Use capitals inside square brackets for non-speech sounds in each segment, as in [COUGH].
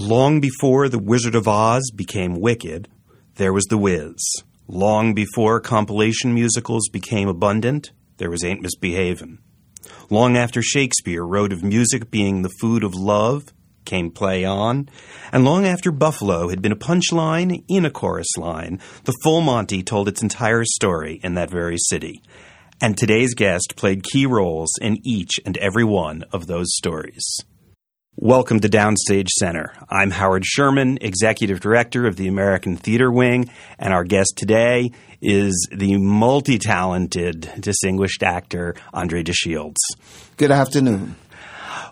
Long before The Wizard of Oz became wicked, there was The Wiz. Long before compilation musicals became abundant, there was Ain't Misbehavin'. Long after Shakespeare wrote of music being the food of love, came Play On. And long after Buffalo had been a punchline in a chorus line, the Full Monty told its entire story in that very city. And today's guest played key roles in each and every one of those stories. Welcome to Downstage Center. I'm Howard Sherman, Executive Director of the American Theater Wing, and our guest today is the multi talented, distinguished actor, Andre DeShields. Good afternoon.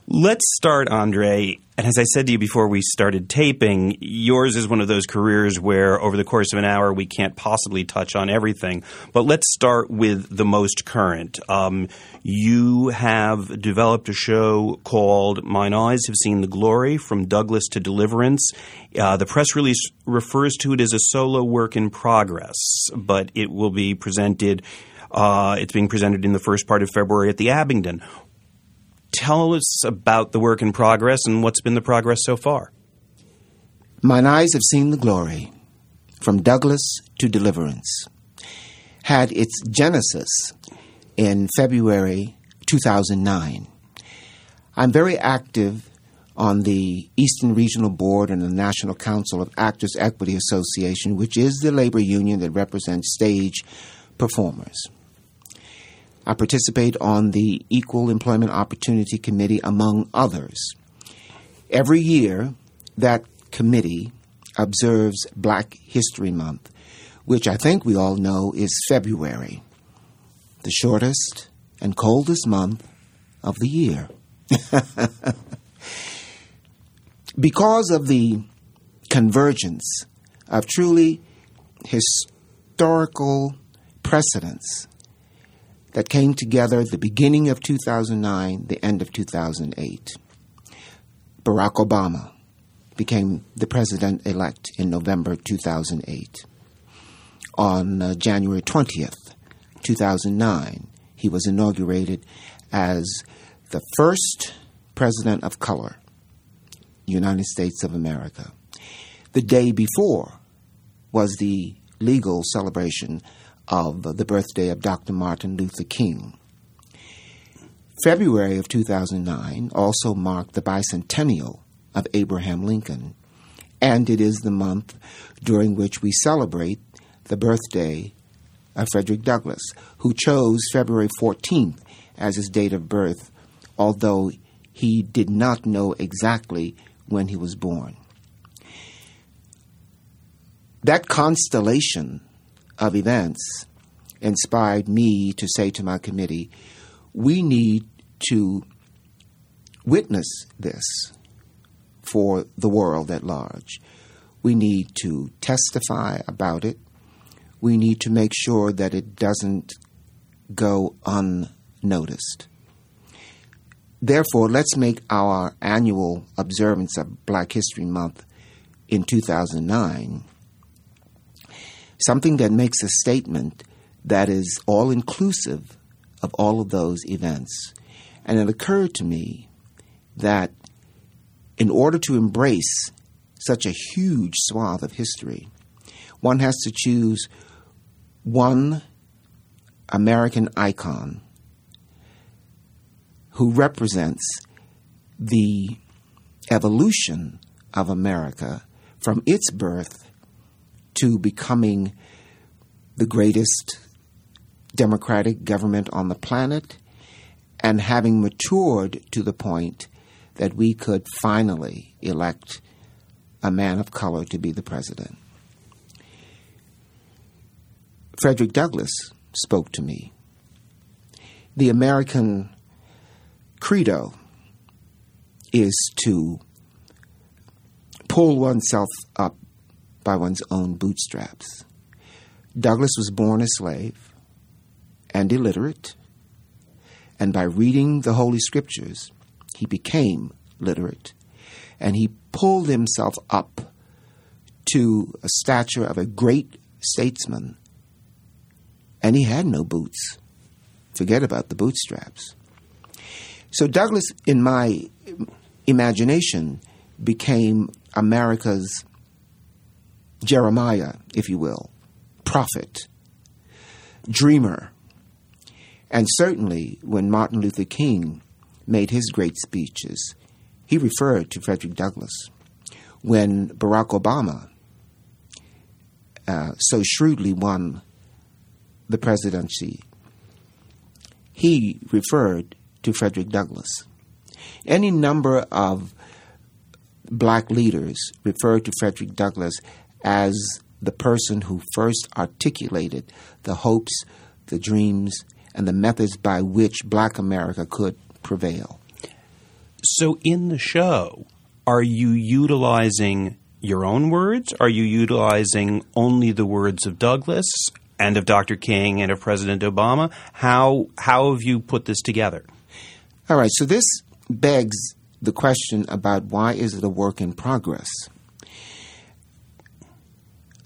Let's start, Andre. And as I said to you before we started taping, yours is one of those careers where over the course of an hour we can't possibly touch on everything. But let's start with the most current. Um, you have developed a show called Mine Eyes Have Seen the Glory From Douglass to Deliverance. Uh, the press release refers to it as a solo work in progress, but it will be presented. Uh, it's being presented in the first part of February at the Abingdon tell us about the work in progress and what's been the progress so far. Mine eyes have seen the glory, from Douglass to Deliverance, had its genesis in February 2009. I'm very active on the Eastern Regional Board and the National Council of Actors Equity Association, which is the labor union that represents stage performers. I participate on the Equal Employment Opportunity Committee, among others. Every year, that committee observes Black History Month, which I think we all know is February, the shortest and coldest month of the year. [LAUGHS] because of the convergence of truly historical precedents that came together the beginning of 2009, the end of 2008. Barack Obama became the president elect in November 2008. On uh, January 20th, 2009, he was inaugurated as the first president of color, United States of America. The day before was the legal celebration of the birthday of Dr. Martin Luther King. February of 2009 also marked the bicentennial of Abraham Lincoln, and it is the month during which we celebrate the birthday of Frederick Douglass, who chose February 14th as his date of birth, although he did not know exactly when he was born. That constellation of events inspired me to say to my committee, we need to witness this for the world at large. We need to testify about it. We need to make sure that it doesn't go unnoticed. Therefore, let's make our annual observance of Black History Month in 2009 something that makes a statement that is all inclusive of all of those events. And it occurred to me that in order to embrace such a huge swath of history, one has to choose one American icon who represents the evolution of America from its birth to becoming the greatest democratic government on the planet and having matured to the point that we could finally elect a man of color to be the president. Frederick Douglass spoke to me. The American credo is to pull oneself up by one's own bootstraps. Douglass was born a slave and illiterate, and by reading the Holy Scriptures, he became literate, and he pulled himself up to a stature of a great statesman, and he had no boots. Forget about the bootstraps. So Douglass, in my imagination, became America's Jeremiah, if you will, prophet, dreamer. And certainly when Martin Luther King made his great speeches, he referred to Frederick Douglass. When Barack Obama uh, so shrewdly won the presidency, he referred to Frederick Douglass. Any number of black leaders referred to Frederick Douglass as the person who first articulated the hopes, the dreams, and the methods by which black America could prevail. So, in the show, are you utilizing your own words? Are you utilizing only the words of Douglass and of Dr. King and of President Obama? How how have you put this together? All right, so this begs the question about why is it a work in progress?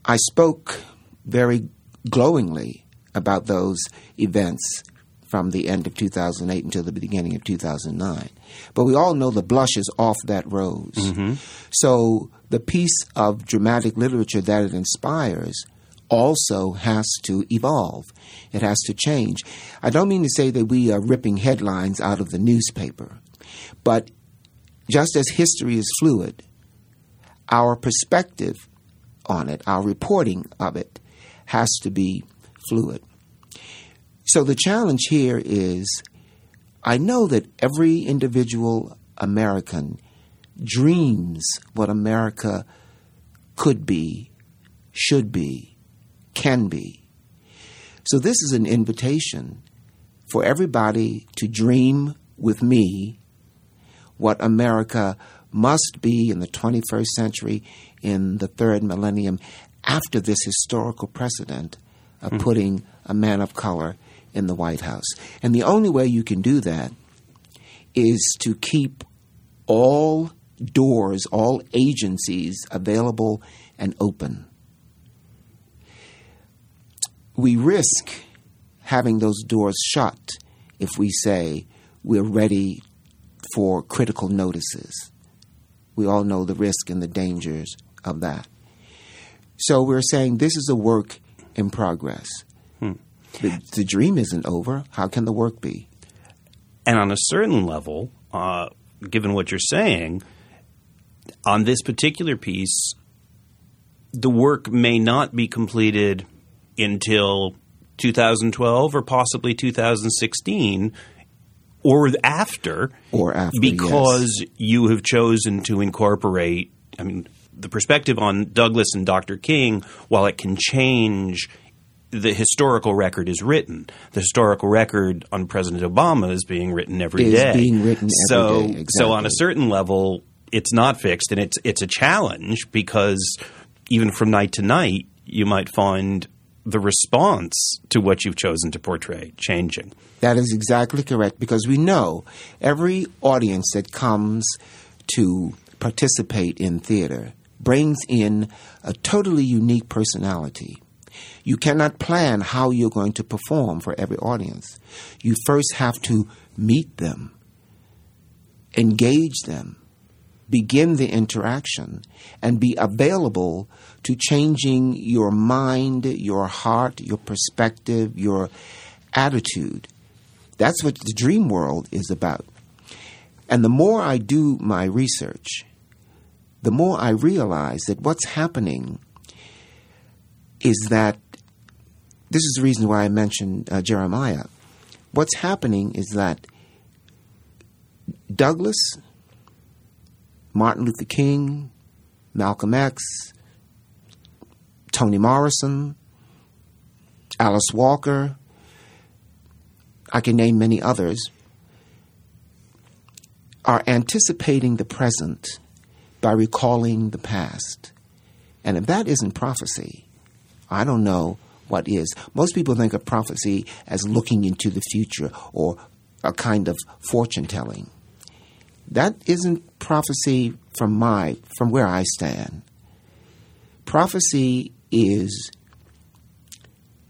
I spoke very glowingly about those events from the end of 2008 until the beginning of 2009. But we all know the blush is off that rose. Mm-hmm. So the piece of dramatic literature that it inspires also has to evolve. It has to change. I don't mean to say that we are ripping headlines out of the newspaper, but just as history is fluid, our perspective on it, our reporting of it, has to be fluid. So the challenge here is I know that every individual American dreams what America could be, should be, can be. So this is an invitation for everybody to dream with me what America must be in the 21st century, in the third millennium, after this historical precedent of mm-hmm. putting a man of color in the White House. And the only way you can do that is to keep all doors, all agencies available and open. We risk having those doors shut if we say we're ready for critical notices. We all know the risk and the dangers of that. So we're saying this is a work in progress. Hmm. The, the, dream isn't over. How can the work be? And on a certain level, uh, given what you're saying, on this particular piece, the work may not be completed until 2012 or possibly 2016 or after or after because yes. you have chosen to incorporate i mean the perspective on Douglass and Dr. King while it can change the historical record is written. The historical record on President Obama is being written every is day. being written so, day. Exactly. So on a certain level, it's not fixed, and it's it's a challenge because even from night to night, you might find the response to what you've chosen to portray changing. That is exactly correct because we know every audience that comes to participate in theater brings in a totally unique personality. You cannot plan how you're going to perform for every audience. You first have to meet them, engage them, begin the interaction, and be available to changing your mind, your heart, your perspective, your attitude. That's what the dream world is about. And the more I do my research, the more I realize that what's happening is that this is the reason why I mentioned uh, Jeremiah. What's happening is that Douglass, Martin Luther King, Malcolm X, Toni Morrison, Alice Walker, I can name many others, are anticipating the present by recalling the past. And if that isn't prophecy, I don't know what is. Most people think of prophecy as looking into the future or a kind of fortune telling. That isn't prophecy from my from where I stand. Prophecy is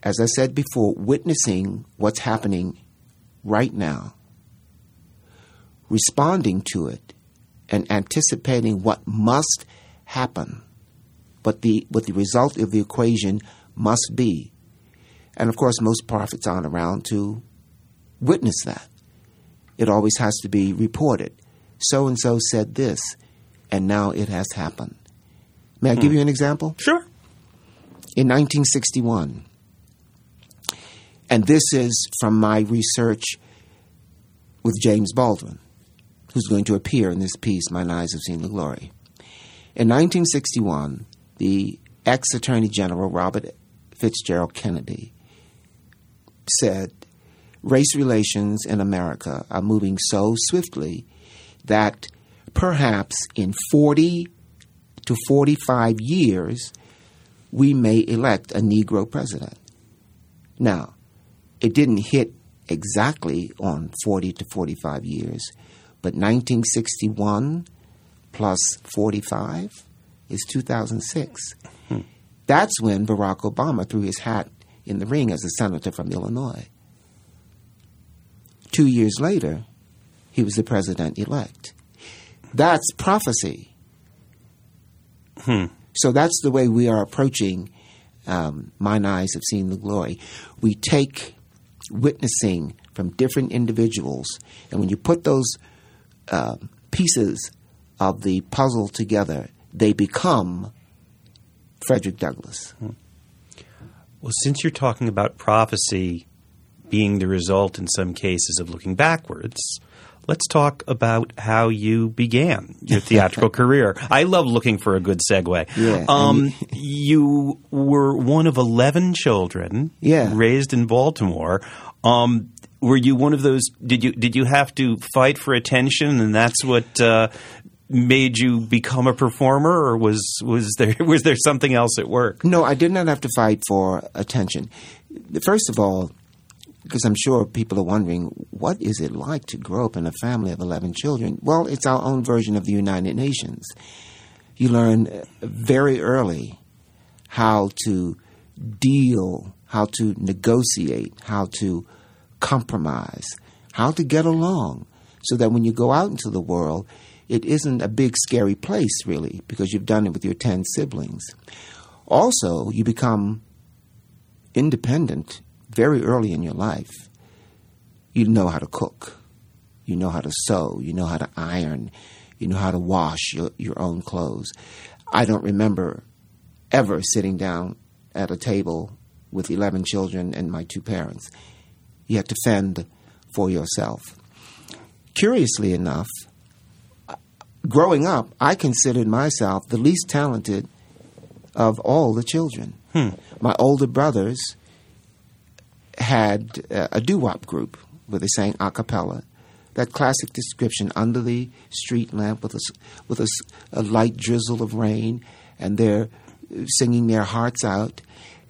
as I said before, witnessing what's happening right now, responding to it, and anticipating what must happen, but the what the result of the equation must be. And of course, most prophets aren't around to witness that. It always has to be reported. So and so said this, and now it has happened. May I give hmm. you an example? Sure. In 1961, and this is from my research with James Baldwin, who's going to appear in this piece, Mine Eyes Have Seen the Glory. In 1961, the ex Attorney General Robert Fitzgerald Kennedy said race relations in America are moving so swiftly that perhaps in 40 to 45 years, we may elect a Negro president. Now, it didn't hit exactly on 40 to 45 years, but 1961 plus 45 is 2006. Hmm. That's when Barack Obama threw his hat in the ring as a senator from Illinois. Two years later, he was the president elect. That's prophecy. Hmm. So that's the way we are approaching um, Mine Eyes Have Seen the Glory. We take witnessing from different individuals, and when you put those uh, pieces of the puzzle together, they become Frederick Douglass. Hmm. Well, since you're talking about prophecy being the result in some cases of looking backwards, let's talk about how you began your [LAUGHS] theatrical career. I love looking for a good segue. Yeah, um, you were one of 11 children yeah. raised in Baltimore. Um, were you one of those? Did you did you have to fight for attention, and that's what uh, made you become a performer, or was was there [LAUGHS] was there something else at work? No, I did not have to fight for attention. First of all, because I'm sure people are wondering, what is it like to grow up in a family of 11 children? Well, it's our own version of the United Nations. You learn uh, very early how to deal, how to negotiate, how to compromise, how to get along, so that when you go out into the world, it isn't a big, scary place, really, because you've done it with your 10 siblings. Also, you become independent very early in your life, you know how to cook, you know how to sew, you know how to iron, you know how to wash your, your own clothes. I don't remember ever sitting down at a table with 11 children and my two parents. You had to fend for yourself. Curiously enough, growing up, I considered myself the least talented of all the children. Hmm. My older brothers had a doo wop group where they sang a cappella. That classic description under the street lamp with a, with a, a light drizzle of rain, and they're singing their hearts out.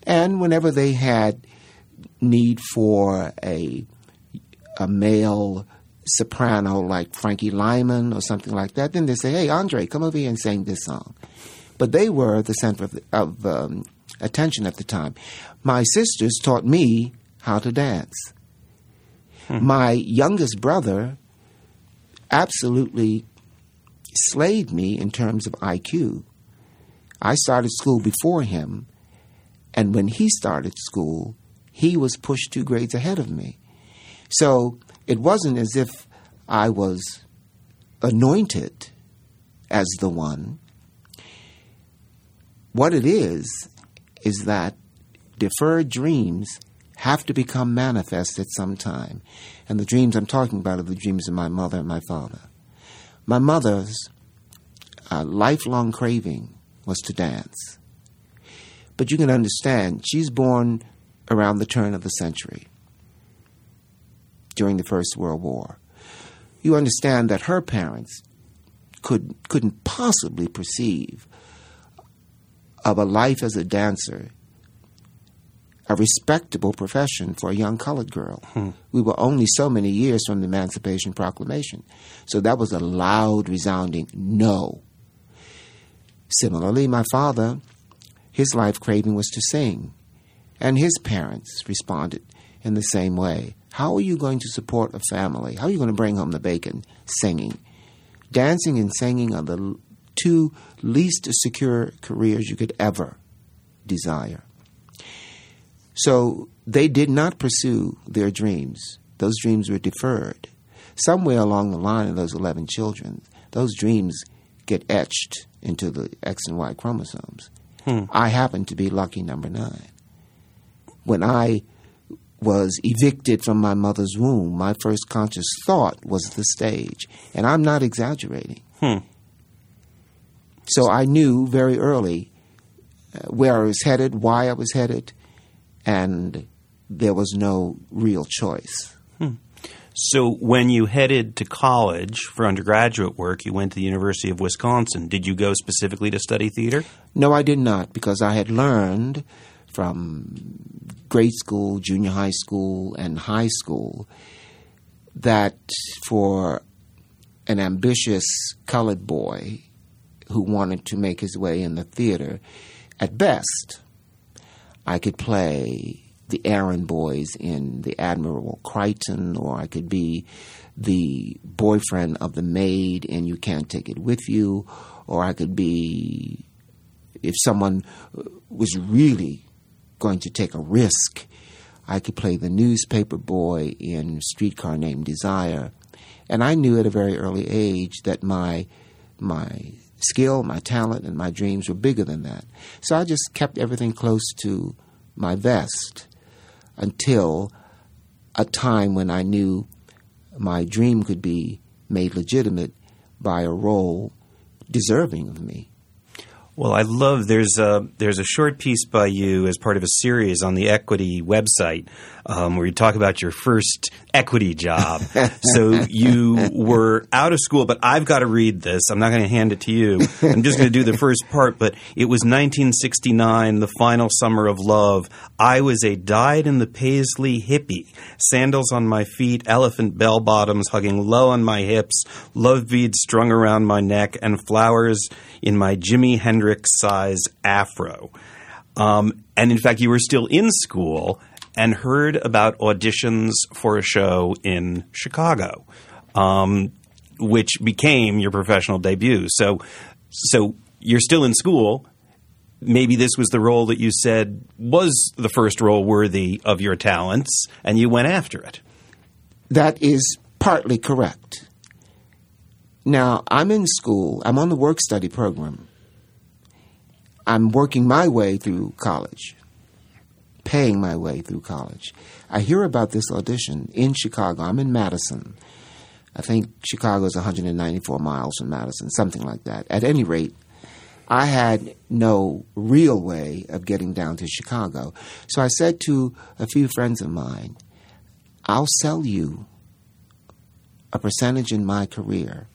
And whenever they had need for a a male soprano like Frankie Lymon or something like that, then they say, "Hey, Andre, come over here and sing this song." But they were the center of, of um, attention at the time. My sisters taught me how to dance. Hmm. My youngest brother absolutely slayed me in terms of IQ. I started school before him, and when he started school, he was pushed two grades ahead of me. So it wasn't as if I was anointed as the one. What it is, is that deferred dreams have to become manifest at some time. And the dreams I'm talking about are the dreams of my mother and my father. My mother's uh, lifelong craving was to dance. But you can understand, she's born around the turn of the century, during the First World War. You understand that her parents could, couldn't possibly perceive of a life as a dancer a respectable profession for a young colored girl. Hmm. We were only so many years from the Emancipation Proclamation. So that was a loud, resounding no. Similarly, my father, his life craving was to sing, and his parents responded in the same way. How are you going to support a family? How are you going to bring home the bacon? Singing. Dancing and singing are the two least secure careers you could ever desire. So they did not pursue their dreams. Those dreams were deferred. Somewhere along the line of those 11 children, those dreams get etched into the X and Y chromosomes. Hmm. I happen to be lucky number nine. When I was evicted from my mother's womb, my first conscious thought was the stage. And I'm not exaggerating. Hmm. So I knew very early uh, where I was headed, why I was headed, and there was no real choice. Hmm. So when you headed to college for undergraduate work, you went to the University of Wisconsin. Did you go specifically to study theater? No, I did not, because I had learned from grade school, junior high school, and high school that for an ambitious colored boy who wanted to make his way in the theater, at best, I could play the errand boys in the Admirable Crichton, or I could be the boyfriend of the maid and You Can't Take It With You, or I could be, if someone was really going to take a risk, I could play the newspaper boy in Streetcar Named Desire. And I knew at a very early age that my my skill, my talent, and my dreams were bigger than that. So I just kept everything close to my vest until a time when I knew my dream could be made legitimate by a role deserving of me. Well, I love there's a there's a short piece by you as part of a series on the Equity website um, where you talk about your first equity job. [LAUGHS] so you were out of school, but I've got to read this. I'm not going to hand it to you. I'm just going to do the first part. But it was 1969, the final summer of love. I was a dyed in the paisley hippie, sandals on my feet, elephant bell bottoms hugging low on my hips, love beads strung around my neck, and flowers in my Jimi Hendrix size afro. Um, and in fact, you were still in school and heard about auditions for a show in Chicago, um, which became your professional debut. So, so you're still in school. Maybe this was the role that you said was the first role worthy of your talents, and you went after it. That is partly correct. Now, I'm in school, I'm on the work study program. I'm working my way through college, paying my way through college. I hear about this audition in Chicago. I'm in Madison. I think Chicago is 194 miles from Madison, something like that. At any rate, I had no real way of getting down to Chicago. So I said to a few friends of mine, I'll sell you a percentage in my career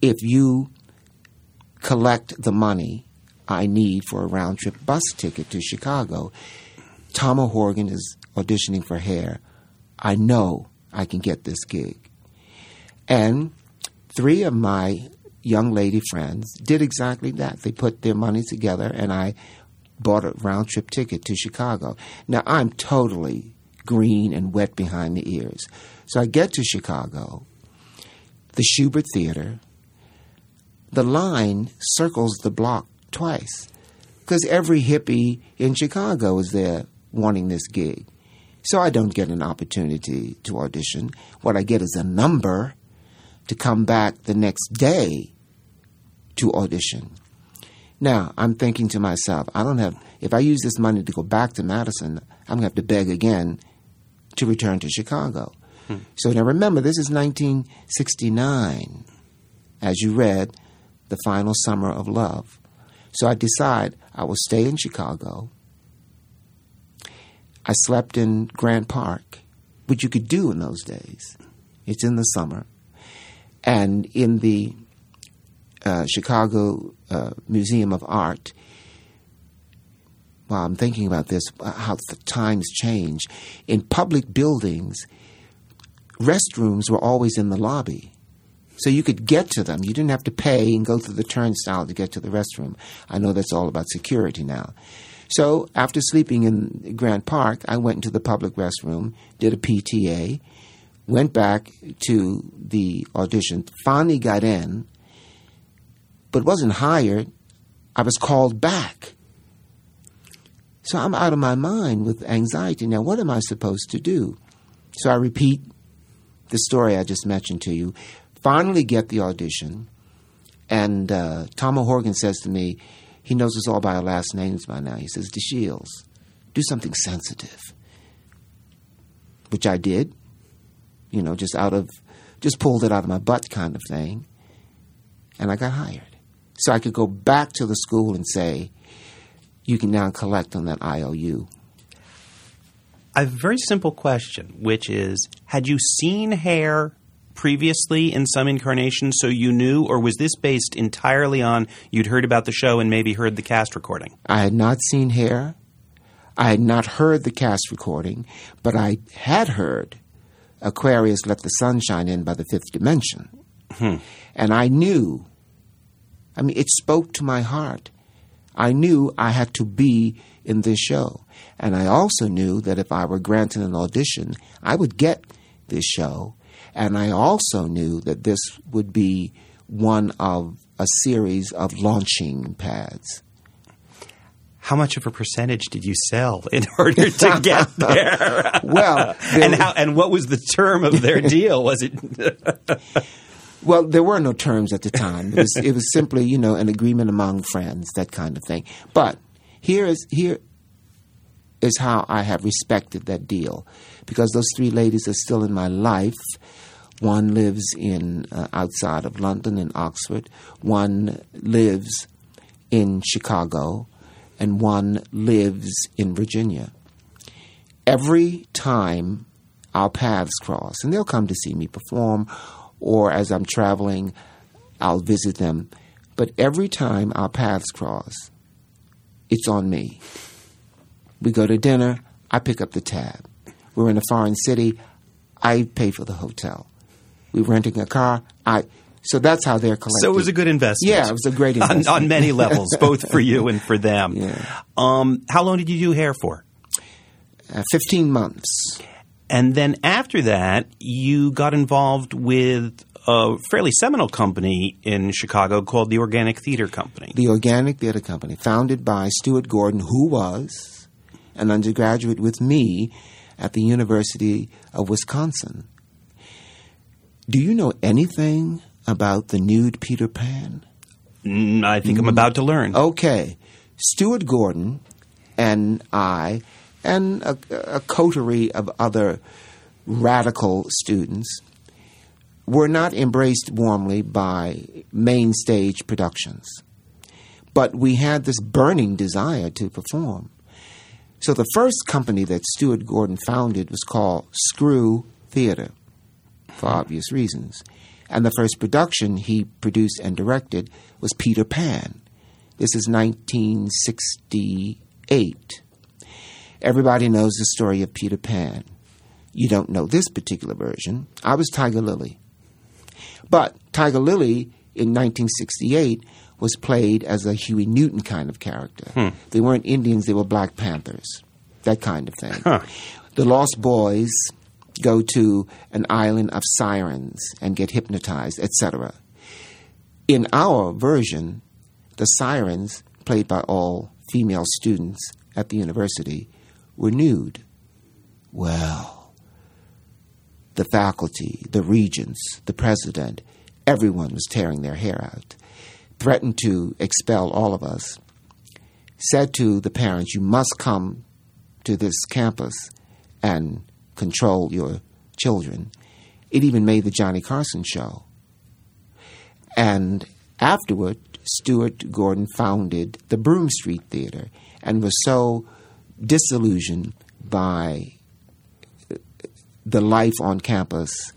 if you collect the money I need for a round trip bus ticket to Chicago. Tom O'Horgan is auditioning for Hair. I know I can get this gig. And three of my young lady friends did exactly that. They put their money together and I bought a round trip ticket to Chicago. Now I'm totally green and wet behind the ears. So I get to Chicago, the Shubert Theater. The line circles the block twice because every hippie in Chicago is there wanting this gig. So I don't get an opportunity to audition. What I get is a number to come back the next day to audition. Now, I'm thinking to myself, I don't have, if I use this money to go back to Madison, I'm going to have to beg again to return to Chicago. Hmm. So now remember, this is 1969. As you read, the final summer of love. So I decide I will stay in Chicago. I slept in Grant Park, which you could do in those days. It's in the summer. And in the uh, Chicago uh, Museum of Art, while I'm thinking about this, uh, how the times change, in public buildings, restrooms were always in the lobby. So you could get to them. You didn't have to pay and go through the turnstile to get to the restroom. I know that's all about security now. So after sleeping in Grant Park, I went into the public restroom, did a PTA, went back to the audition, finally got in, but wasn't hired. I was called back. So I'm out of my mind with anxiety. Now, what am I supposed to do? So I repeat the story I just mentioned to you. Finally, get the audition, and uh, Tom O'Horgan says to me, he knows us all by our last names by now. He says, DeShields, do something sensitive. Which I did, you know, just out of, just pulled it out of my butt kind of thing. And I got hired. So I could go back to the school and say, you can now collect on that IOU. I have a very simple question, which is Had you seen hair previously in some incarnation so you knew, or was this based entirely on you'd heard about the show and maybe heard the cast recording? I had not seen hair. I had not heard the cast recording, but I had heard Aquarius Let the Sun Shine In by the Fifth Dimension. Hmm. And I knew, I mean, it spoke to my heart. I knew I had to be in this show. And I also knew that if I were granted an audition, I would get this show. And I also knew that this would be one of a series of launching pads. How much of a percentage did you sell in [LAUGHS] order to get [LAUGHS] there? well, and how and what was the term of their deal? Was it [LAUGHS] Well, there were no terms at the time. It was, it was simply, you know, an agreement among friends, that kind of thing. But here is here is how I have respected that deal, because those three ladies are still in my life. One lives in uh, outside of London in Oxford. One lives in Chicago, and one lives in Virginia. Every time our paths cross, and they'll come to see me perform or as I'm traveling, I'll visit them. But every time our paths cross, it's on me. We go to dinner, I pick up the tab. We're in a foreign city, I pay for the hotel. We're renting a car, I. So that's how they're collecting. So it was a good investment. Yeah, it was a great investment. [LAUGHS] on, on many levels, both for you and for them. [LAUGHS] Yeah. Um, how long did you do hair for? Uh, 15 months. And then after that, you got involved with a fairly seminal company in Chicago called the Organic Theater Company. The Organic Theater Company, founded by Stuart Gordon, who was an undergraduate with me at the University of Wisconsin. Do you know anything about the nude Peter Pan? Mm, I think I'm about to learn. Okay. Stuart Gordon and I, and a, a coterie of other radical students, were not embraced warmly by main stage productions. But we had this burning desire to perform. So the first company that Stuart Gordon founded was called Screw Theater, for obvious reasons. And the first production he produced and directed was Peter Pan. This is 1968. Everybody knows the story of Peter Pan. You don't know this particular version. I was Tiger Lily. But Tiger Lily in 1968 was played as a Huey Newton kind of character. Hmm. They weren't Indians, they were Black Panthers. That kind of thing. Huh. The Lost Boys go to an island of sirens and get hypnotized, etc. In our version, the sirens, played by all female students at the university, were nude. Well, the faculty, the regents, the president, everyone was tearing their hair out, threatened to expel all of us, said to the parents, You must come to this campus and control your children. It even made the Johnny Carson show. And afterward, Stuart Gordon founded the Broom Street Theater and was so disillusioned by the life on campus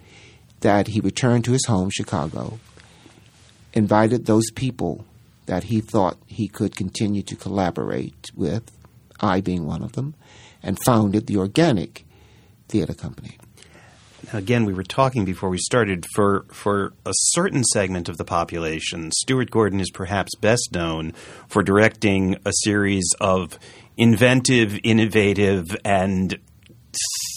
that he returned to his home, Chicago, invited those people that he thought he could continue to collaborate with, I being one of them, and founded the Organic Theater Company. Now, again, we were talking before we started for for a certain segment of the population. Stuart Gordon is perhaps best known for directing a series of inventive, innovative, and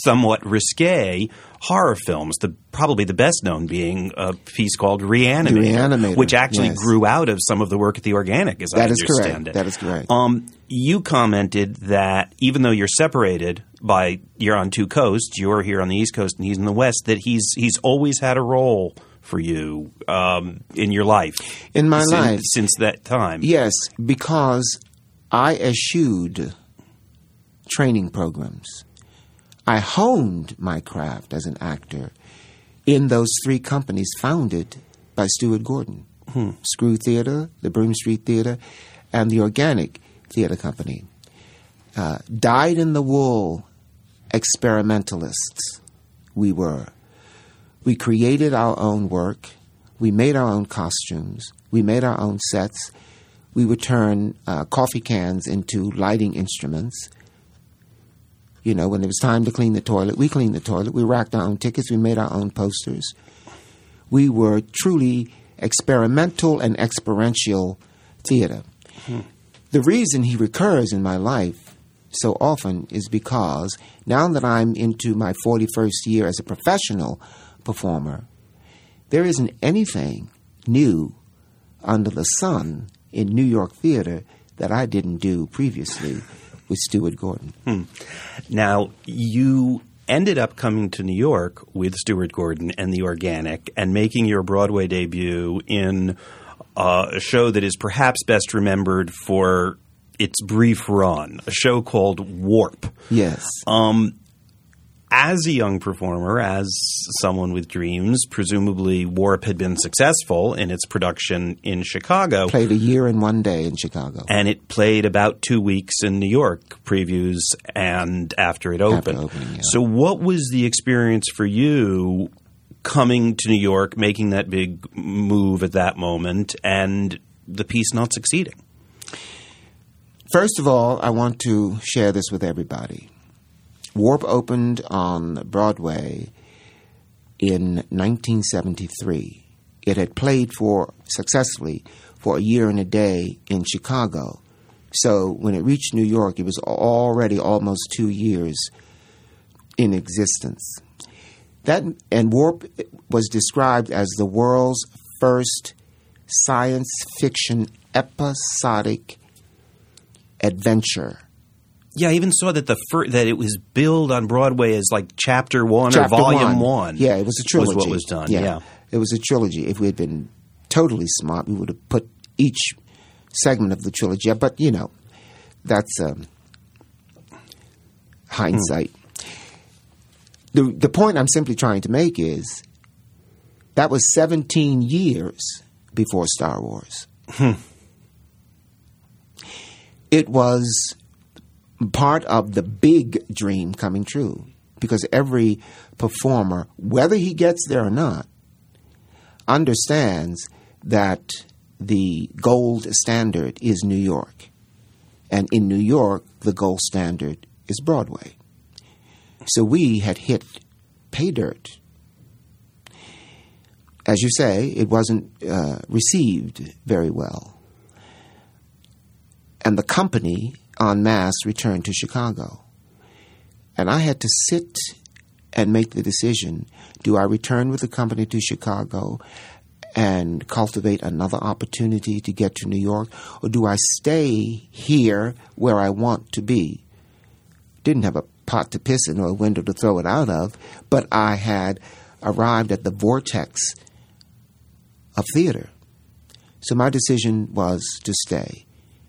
somewhat risque horror films. The probably the best known being a piece called Reanimator, Reanimator, which actually yes. grew out of some of the work at the Organic, as I That is understand correct. it. That is correct. Um, you commented that even though you're separated by you're on two coasts, you're here on the East Coast and he's in the West, that he's he's always had a role for you um, in your life. In my since, life. since that time. Yes, because I eschewed training programs. I honed my craft as an actor in those three companies founded by Stuart Gordon Screw Theater, the Broom Street Theater, and the Organic Theater Company. Uh, Dyed in the wool experimentalists, we were. We created our own work. We made our own costumes. We made our own sets. We would turn uh, coffee cans into lighting instruments. You know, when it was time to clean the toilet, we cleaned the toilet. We racked our own tickets. We made our own posters. We were truly experimental and experiential theater. Hmm. The reason he recurs in my life so often is because now that I'm into my 41st year as a professional performer, there isn't anything new under the sun in New York theater that I didn't do previously with Stuart Gordon. Now, you ended up coming to New York with Stuart Gordon and the Organic and making your Broadway debut in uh, a show that is perhaps best remembered for its brief run, a show called Warp. Yes. Um, as a young performer, as someone with dreams, presumably Warp had been successful in its production in Chicago. It played a year and one day in Chicago. and it played about two weeks in New York, previews and after it opened. opening, yeah. So, what was the experience for you coming to New York, making that big move at that moment, and the piece not succeeding? First of all, I want to share this with everybody. Warp opened on Broadway in 1973. It had played for successfully for a year and a day in Chicago. So when it reached New York, it was already almost two years in existence. That and Warp was described as the world's first science fiction episodic adventure. Yeah, I even saw that the fir- that it was billed on Broadway as like Chapter One Chapter or Volume one. One. Yeah, it was a trilogy. Was what was done. Yeah. It was a trilogy. If we had been totally smart, we would have put each segment of the trilogy. But, you know, that's um, hindsight. The, the point I'm simply trying to make is that was 17 years before Star Wars. It was part of the big dream coming true because every performer, whether he gets there or not, understands that the gold standard is New York. And in New York, the gold standard is Broadway. So we had hit pay dirt. As you say, it wasn't uh, received very well. And the company en masse returned to Chicago. And I had to sit and make the decision do I return with the company to Chicago and cultivate another opportunity to get to New York, or do I stay here where I want to be? Didn't have a pot to piss in or a window to throw it out of, but I had arrived at the vortex of theater. So my decision was to stay.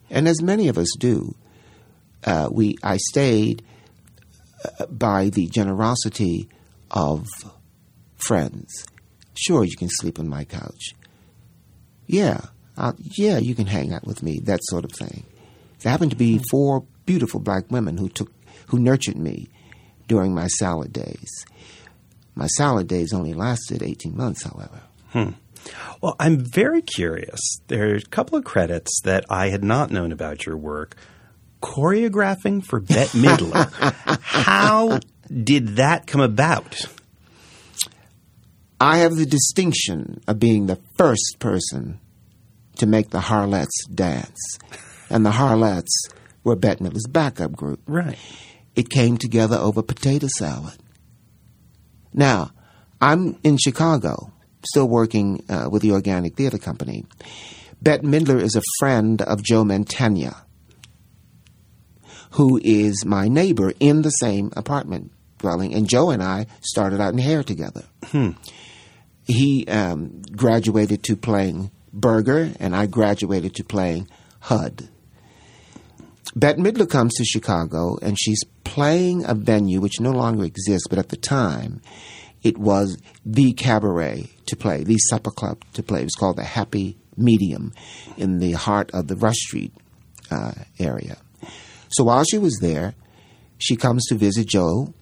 And as many of us do, uh, we I stayed uh, by the generosity of friends. Sure, you can sleep on my couch. Yeah, uh, yeah, you can hang out with me. That sort of thing. There happened to be four beautiful black women who took who nurtured me during my salad days. My salad days only lasted eighteen months, however. Well, I'm very curious. There are a couple of credits that I had not known about your work. Choreographing for Bette Midler. How did that come about? I have the distinction of being the first person to make the Harlettes dance. And the Harlettes were Bette Midler's backup group. Right. It came together over potato salad. Now, I'm in Chicago, still working uh, with the Organic Theater Company. Bette Midler is a friend of Joe Mantegna, who is my neighbor in the same apartment dwelling, and Joe and I started out in hair together. He um, graduated to playing Berger, and I graduated to playing Hud. Bette Midler comes to Chicago, and she's playing a venue which no longer exists, but at the time, it was the cabaret to play, the supper club to play. It was called the Happy Medium in the heart of the Rush Street uh, area. So while she was there, she comes to visit Joe.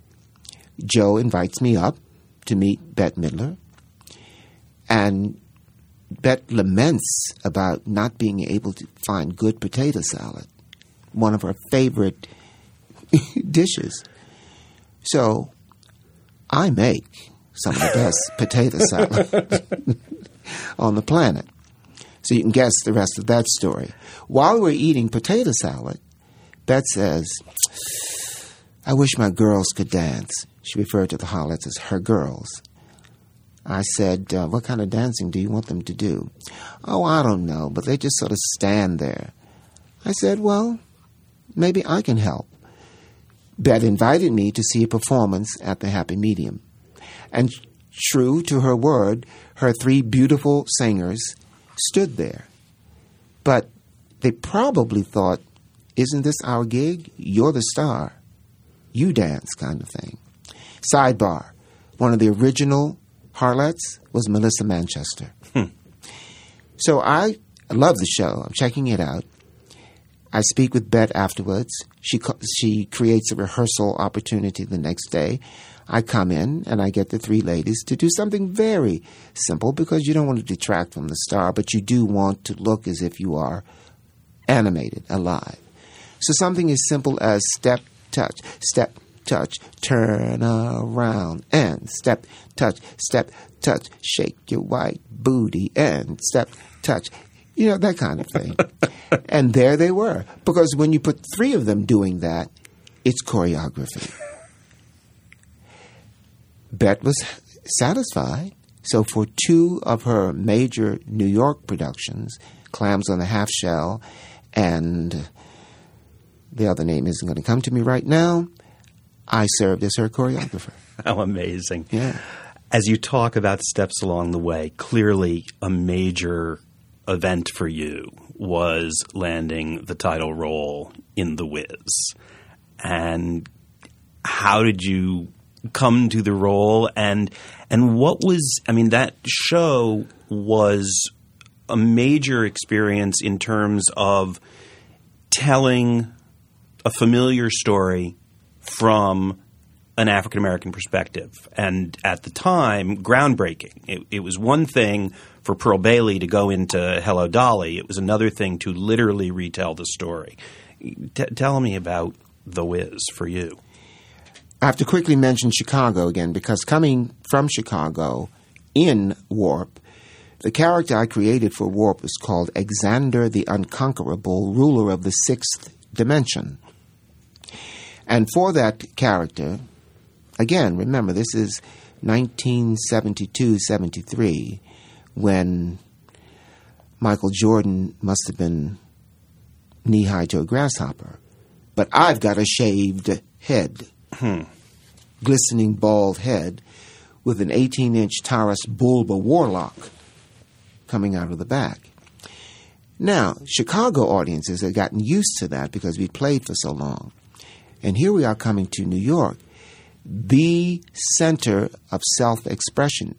Joe invites me up to meet Bette Midler. And Bette laments about not being able to find good potato salad, one of her favorite [LAUGHS] dishes. So I make some of the best [LAUGHS] potato salad [LAUGHS] on the planet. So you can guess the rest of that story. While we're eating potato salad, Bette says, I wish my girls could dance. She referred to the Harlettes as her girls. I said, uh, What kind of dancing do you want them to do? Oh, I don't know, but they just sort of stand there. I said, Well, maybe I can help. Bette invited me to see a performance at the Happy Medium. And true to her word, her three beautiful singers stood there. But they probably thought, Isn't this our gig? You're the star. You dance, kind of thing. Sidebar one of the original Harlettes was Melissa Manchester. Hmm. So I love the show. I'm checking it out. I speak with Bette afterwards. She she creates a rehearsal opportunity the next day. I come in and I get the three ladies to do something very simple because you don't want to detract from the star, but you do want to look as if you are animated, alive. So something as simple as step, touch, step, touch, turn around, and step, touch, step, touch, shake your white booty, and step, touch. You know, that kind of thing. [LAUGHS] and there they were. Because when you put three of them doing that, it's choreography. Bette was satisfied. So for two of her major New York productions, Clams on the Half Shell and the other name isn't going to come to me right now, I served as her choreographer. [LAUGHS] How amazing. Yeah. As you talk about steps along the way, clearly a major event for you was landing the title role in The Wiz. And how did you come to the role and and what was I mean that show was a major experience in terms of telling a familiar story from an African American perspective. And at the time, groundbreaking. It, it, was one thing for Pearl Bailey to go into Hello Dolly, it was another thing to literally retell the story. T- tell me about The Wiz for you. I have to quickly mention Chicago again because coming from Chicago in Warp, the character I created for Warp was called Xander the Unconquerable, ruler of the sixth dimension. And for that character, again, remember, this is 1972 73 when Michael Jordan must have been knee high to a grasshopper. But I've got a shaved head, hmm. glistening bald head with an 18 inch Taras Bulba Warlock coming out of the back. Now, Chicago audiences had gotten used to that because we'd played for so long. And here we are coming to New York, the center of self expression,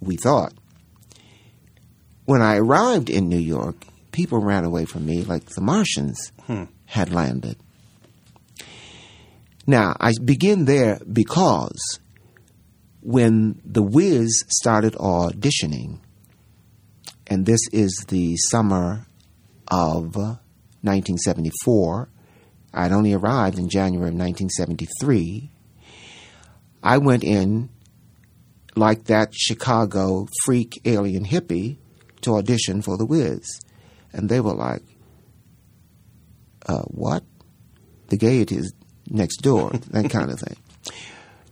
we thought. When I arrived in New York, people ran away from me like the Martians Hmm. had landed. Now, I begin there because when The Wiz started auditioning, and this is the summer of 1974, I'd only arrived in January of 1973. I went in like that Chicago freak alien hippie to audition for The Wiz. And they were like, uh, what? The gaiety is next door, [LAUGHS] that kind of thing.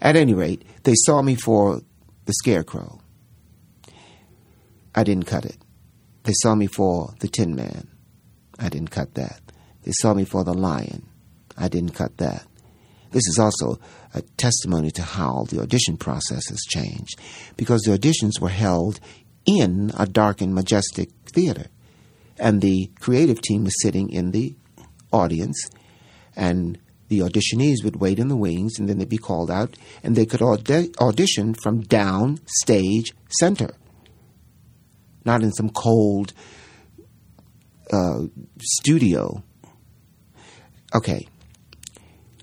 At any rate, they saw me for the Scarecrow. I didn't cut it. They saw me for the Tin Man. I didn't cut that. They saw me for the Lion. I didn't cut that. This is also a testimony to how the audition process has changed because the auditions were held in a dark and majestic theater. And the creative team was sitting in the audience, and the auditionees would wait in the wings, and then they'd be called out, and they could aud- audition from down stage center, not in some cold uh, studio. Okay.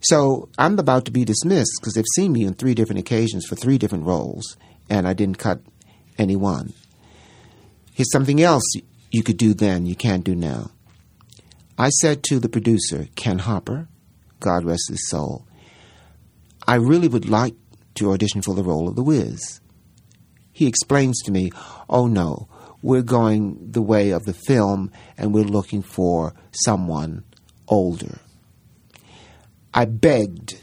So I'm about to be dismissed because they've seen me on three different occasions for three different roles, and I didn't cut any one. Here's something else you could do then, you can't do now. I said to the producer, Ken Harper, God rest his soul, I really would like to audition for the role of the Wiz. He explains to me, oh no, we're going the way of the film and we're looking for someone older. I begged,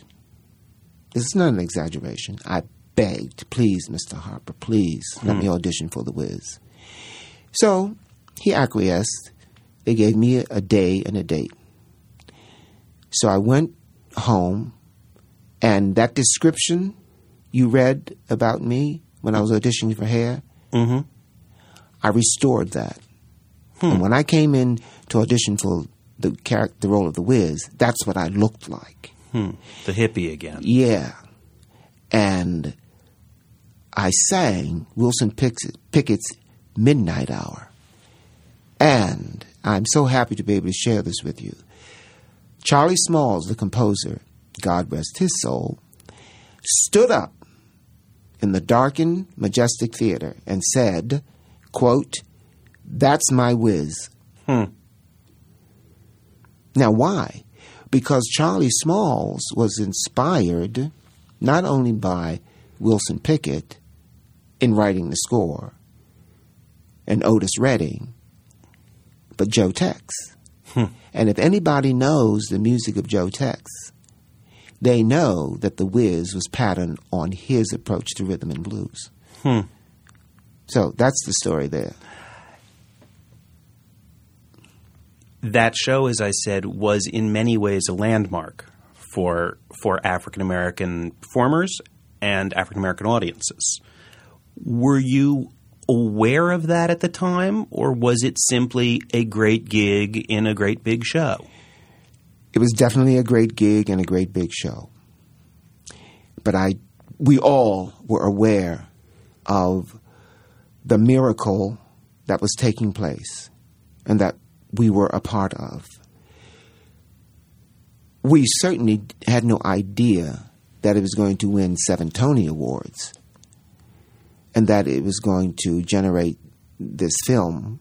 this is not an exaggeration, I begged, please, Mr. Harper, please let me audition for The Wiz. So he acquiesced. They gave me a day and a date. So I went home, and that description you read about me when I was auditioning for hair, Mm-hmm. I restored that. And when I came in to audition for the character, the role of the Wiz, that's what I looked like. Hmm. The hippie again. Yeah. And I sang Wilson Pickett's Midnight Hour. And I'm so happy to be able to share this with you. Charlie Smalls, the composer, God rest his soul, stood up in the darkened, majestic theater and said, quote, That's my whiz. Hmm. Now, why? Because Charlie Smalls was inspired not only by Wilson Pickett in writing the score and Otis Redding, but Joe Tex. And if anybody knows the music of Joe Tex, they know that The Wiz was patterned on his approach to rhythm and blues. Hmm. So that's the story there. That show, as I said, was in many ways a landmark for for African American performers and African American audiences. Were you aware of that at the time, or was it simply a great gig in a great big show? It was definitely a great gig and a great big show. But I, we all were aware of the miracle that was taking place and that we were a part of. We certainly had no idea that it was going to win seven Tony Awards and that it was going to generate this film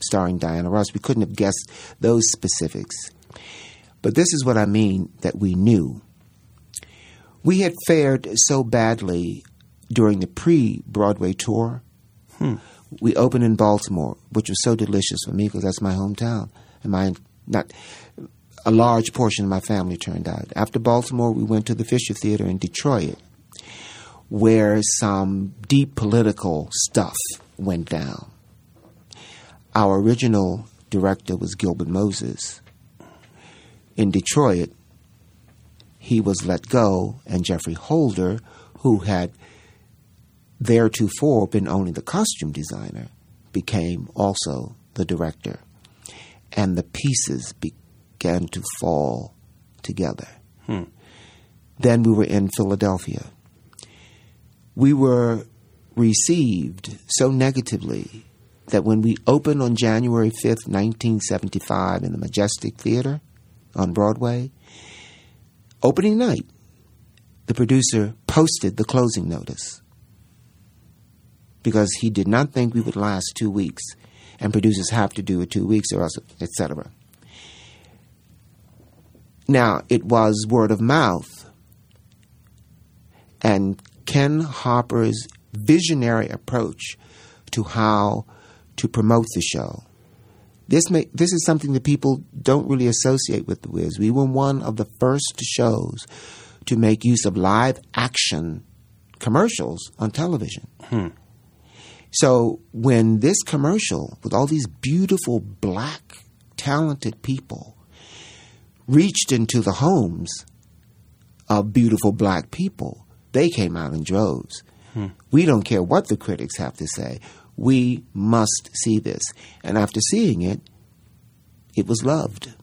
starring Diana Ross. We couldn't have guessed those specifics. But this is what I mean that we knew. We had fared so badly during the pre Broadway tour. Hmm. We opened in Baltimore, which was so delicious for me because that's my hometown. And my not a large portion of my family turned out. After Baltimore, we went to the Fisher Theater in Detroit, where some deep political stuff went down. Our original director was Gilbert Moses. In Detroit, he was let go, and Geoffrey Holder, who had theretofore been only the costume designer, became also the director. And the pieces began to fall together. Hmm. Then we were in Philadelphia. We were received so negatively that when we opened on January 5th, 1975, in the Majestic Theater on Broadway, opening night, the producer posted the closing notice because he did not think we would last two weeks, and producers have to do it two weeks or else, etc. Now, it was word of mouth, and Ken Harper's visionary approach to how to promote the show. This may, this is something that people don't really associate with the Wiz. We were one of the first shows to make use of live action commercials on television. Hmm. So when this commercial, with all these beautiful black, talented people, reached into the homes of beautiful black people, they came out in droves. Hmm. We don't care what the critics have to say. We must see this. And after seeing it, it was loved.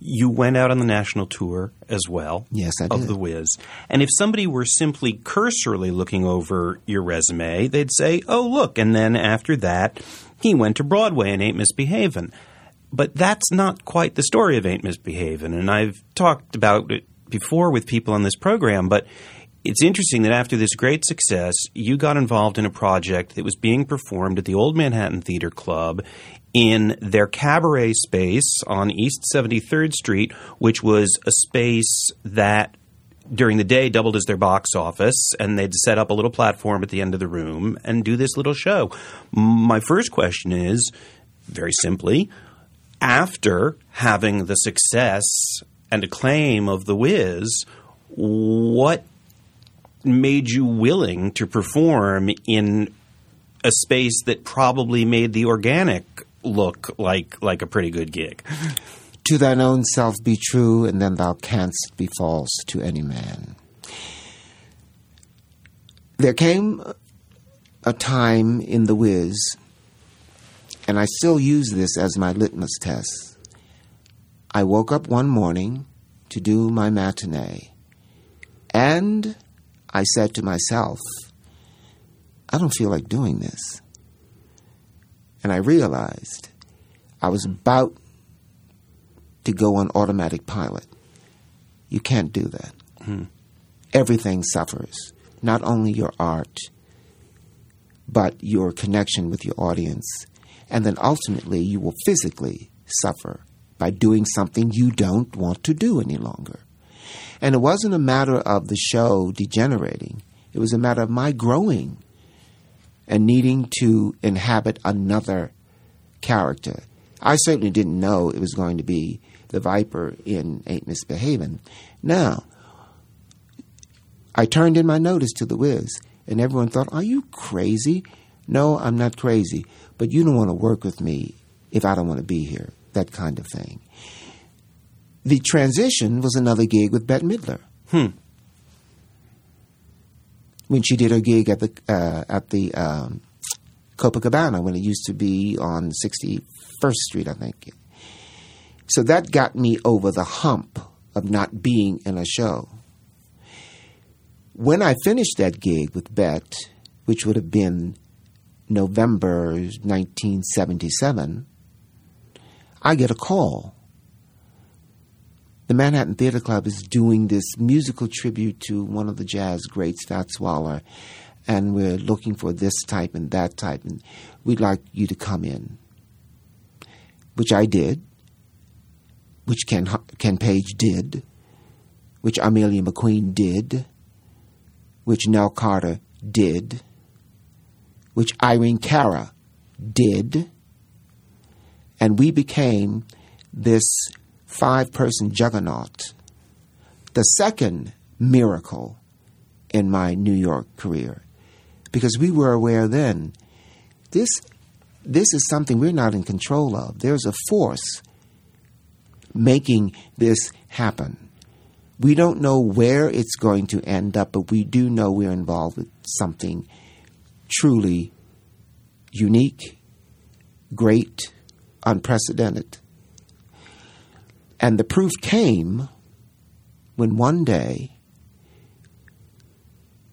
You went out on the national tour as well. Yes, I Of did. The Wiz. And if somebody were simply cursorily looking over your resume, they'd say, oh, look. And then after that, he went to Broadway and Ain't Misbehavin'. But that's not quite the story of Ain't Misbehavin'. And I've talked about it before with people on this program, but it's interesting that after this great success, you got involved in a project that was being performed at the Old Manhattan Theater Club in their cabaret space on East 73rd Street, which was a space that during the day doubled as their box office, and they'd set up a little platform at the end of the room and do this little show. My first question is very simply after having the success and acclaim of The Wiz, what made you willing to perform in a space that probably made the organic look like like a pretty good gig? To thine own self be true, and then thou canst be false to any man. There came a time in The Wiz, and I still use this as my litmus test. I woke up one morning to do my matinee, and I said to myself, I don't feel like doing this. And I realized I was about to go on automatic pilot. You can't do that. Hmm. Everything suffers. Not only your art, but your connection with your audience. And then ultimately, you will physically suffer by doing something you don't want to do any longer. And it wasn't a matter of the show degenerating, it was a matter of my growing and needing to inhabit another character. I certainly didn't know it was going to be the Viper in Ain't Misbehavin'. Now, I turned in my notice to the Wiz, and everyone thought, Are you crazy? No, I'm not crazy, but you don't want to work with me if I don't want to be here. That kind of thing. The transition was another gig with Bette Midler. Hmm. When she did her gig at the uh, at the um, Copacabana when it used to be on 61st Street, I think. So that got me over the hump of not being in a show. When I finished that gig with Bette, which would have been November 1977, I get a call. The Manhattan Theater Club is doing this musical tribute to one of the jazz greats, Fats Waller, and we're looking for this type and that type, and we'd like you to come in. Which I did, which Ken, Ken Page did, which Armelia McQueen did, which Nell Carter did, which Irene Cara did, and we became this five person juggernaut. The second miracle in my New York career. Because we were aware then this this is something we're not in control of. There's a force making this happen. We don't know where it's going to end up, but we do know we're involved with something truly unique, great, unprecedented. And the proof came when one day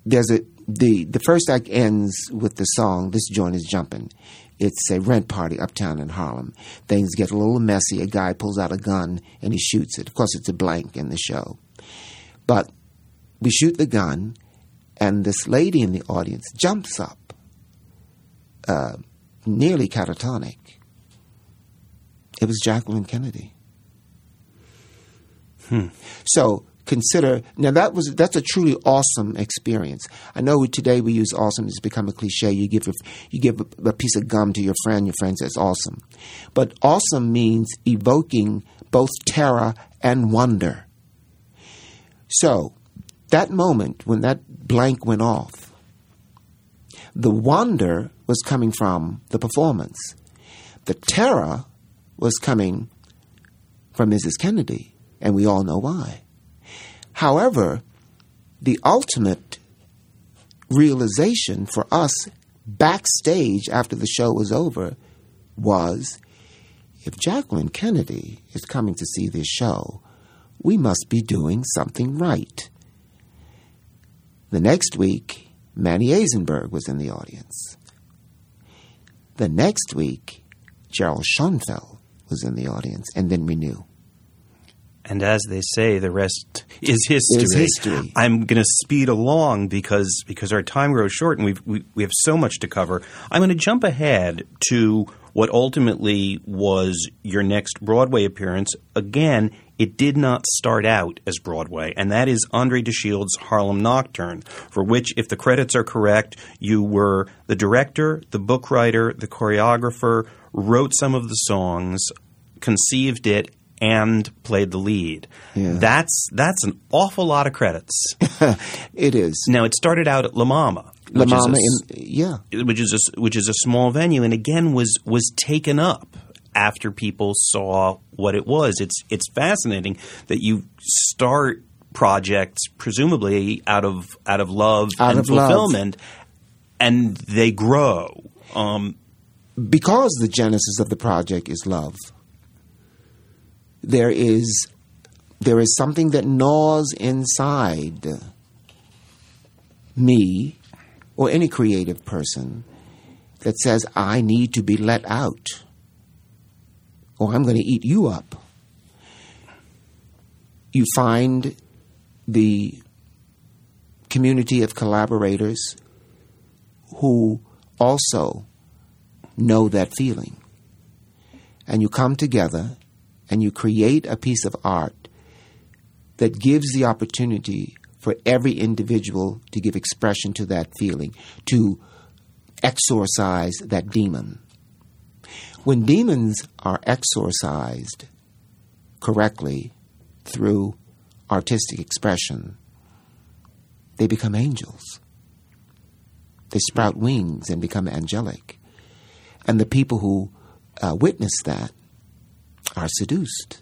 there's a the the first act ends with the song "This Joint Is Jumping." It's a rent party uptown in Harlem. Things get a little messy. A guy pulls out a gun and he shoots it. Of course, it's a blank in the show, but we shoot the gun, and this lady in the audience jumps up, uh, nearly catatonic. It was Jacqueline Kennedy. Hmm. So consider now that was that's a truly awesome experience. I know today we use awesome it's become a cliche. You give a, you give a, a piece of gum to your friend, your friend says awesome, but awesome means evoking both terror and wonder. So, that moment when that blank went off, the wonder was coming from the performance. The terror was coming from Mrs. Kennedy, and we all know why. However, the ultimate realization for us backstage after the show was over was if Jacqueline Kennedy is coming to see this show, we must be doing something right. The next week, Manny Azenberg was in the audience. The next week, Gerald Schoenfeld was in the audience, and then we knew. And as they say, the rest is history. Is history. I'm going to speed along because because our time grows short and we've, we we have so much to cover. I'm going to jump ahead to what ultimately was your next Broadway appearance. Again, it did not start out as Broadway, and that is Andre de Shields' Harlem Nocturne, for which, if the credits are correct, you were the director, the book writer, the choreographer, wrote some of the songs, conceived it, and played the lead. Yeah. That's that's an awful lot of credits. [LAUGHS] It is. now it started out at La Mama. La which is a in, yeah. which is a, which is a small venue, and again was was taken up after people saw what it was. It's it's fascinating that you start projects presumably out of out of love Out and of love. fulfillment, and they grow. Um, because the genesis of the project is love, there is there is something that gnaws inside me or any creative person that says I need to be let out or I'm going to eat you up. You find the community of collaborators who also know that feeling. And you come together and you create a piece of art that gives the opportunity for every individual to give expression to that feeling, to exorcise that demon. When demons are exorcised correctly through artistic expression, they become angels. They sprout wings and become angelic. And the people who uh, witness that are seduced.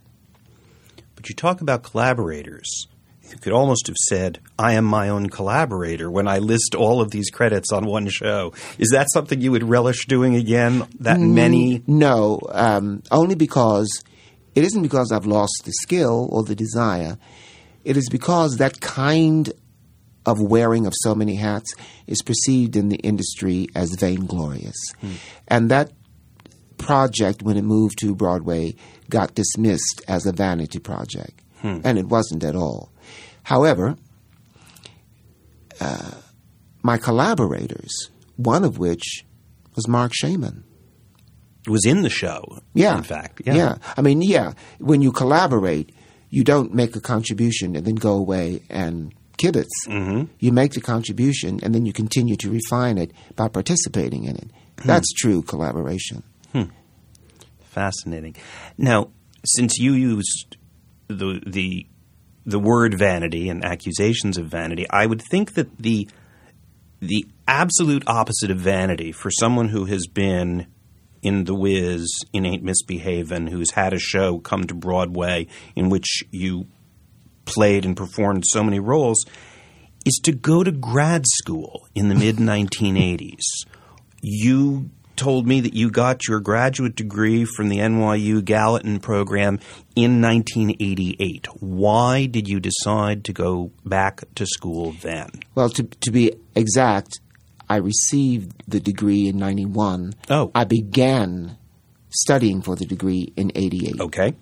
but you talk about collaborators. You could almost have said, "I am my own collaborator" when I list all of these credits on one show. Is that something you would relish doing again? That many? No, um, only because it isn't because I've lost the skill or the desire. It is because that kind of wearing of so many hats is perceived in the industry as vainglorious. And that project, when it moved to Broadway, got dismissed as a vanity project. And it wasn't at all. However, uh, my collaborators, one of which was Marc Shaiman. was in the show. Yeah. in fact, yeah. I mean, yeah. When you collaborate, you don't make a contribution and then go away and kibitz. Mm-hmm. You make the contribution and then you continue to refine it by participating in it. That's true collaboration. Fascinating. Now, since you used the the the word vanity and accusations of vanity, I would think that the the absolute opposite of vanity for someone who has been in The Wiz, in Ain't Misbehavin', who's had a show come to Broadway in which you played and performed so many roles, is to go to grad school in the [LAUGHS] mid 1980s. You told me that you got your graduate degree from the NYU Gallatin program in 1988. Why did you decide to go back to school then? Well, to, to be exact, I received the degree in 91. Oh. I began studying for the degree in 88. Okay.